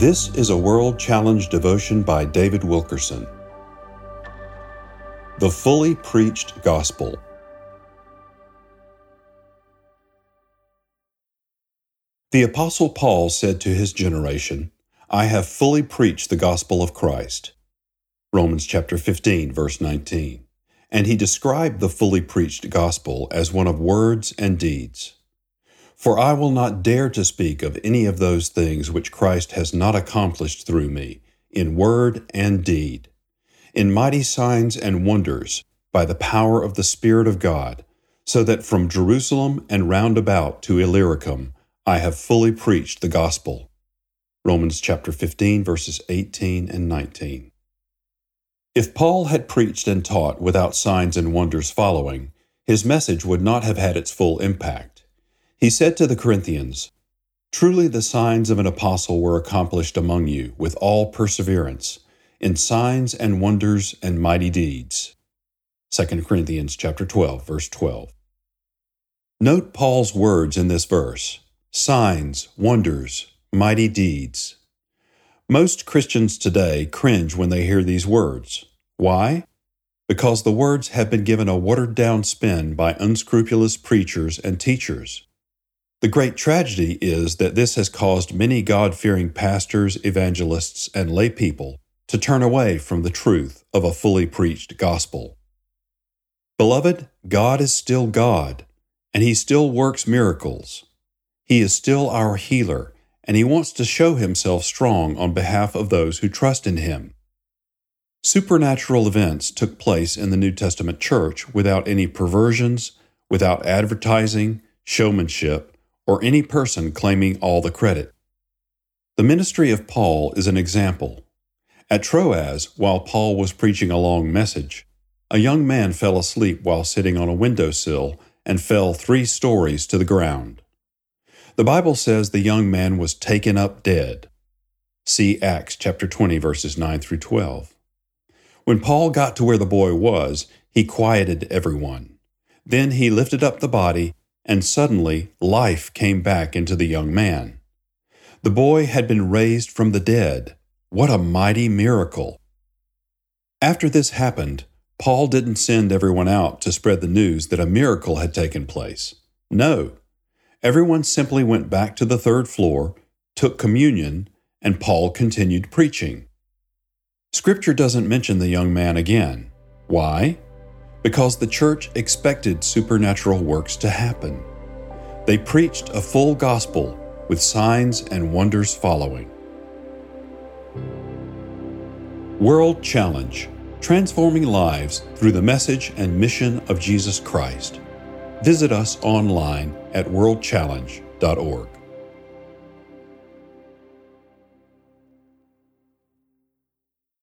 This is a World Challenge devotion by David Wilkerson. The Fully Preached Gospel. The Apostle Paul said to his generation, I have fully preached the gospel of Christ. Romans chapter 15, verse 19. And he described the fully preached gospel as one of words and deeds. For I will not dare to speak of any of those things which Christ has not accomplished through me, in word and deed, in mighty signs and wonders, by the power of the Spirit of God, so that from Jerusalem and round about to Illyricum I have fully preached the gospel. Romans chapter 15 verses 18 and 19. If Paul had preached and taught without signs and wonders following, his message would not have had its full impact. He said to the Corinthians, Truly the signs of an apostle were accomplished among you with all perseverance, in signs and wonders and mighty deeds. 2 Corinthians chapter 12, verse 12. Note Paul's words in this verse signs, wonders, mighty deeds. Most Christians today cringe when they hear these words. Why? Because the words have been given a watered down spin by unscrupulous preachers and teachers. The great tragedy is that this has caused many God fearing pastors, evangelists, and lay people to turn away from the truth of a fully preached gospel. Beloved, God is still God, and He still works miracles. He is still our healer, and He wants to show Himself strong on behalf of those who trust in Him. Supernatural events took place in the New Testament church without any perversions, without advertising, showmanship, or any person claiming all the credit. The ministry of Paul is an example. At Troas, while Paul was preaching a long message, a young man fell asleep while sitting on a windowsill and fell three stories to the ground. The Bible says the young man was taken up dead. See Acts chapter 20 verses 9 through 12. When Paul got to where the boy was, he quieted everyone. Then he lifted up the body and suddenly life came back into the young man. The boy had been raised from the dead. What a mighty miracle! After this happened, Paul didn't send everyone out to spread the news that a miracle had taken place. No. Everyone simply went back to the third floor, took communion, and Paul continued preaching. Scripture doesn't mention the young man again. Why? Because the church expected supernatural works to happen. They preached a full gospel with signs and wonders following. World Challenge Transforming Lives Through the Message and Mission of Jesus Christ. Visit us online at worldchallenge.org.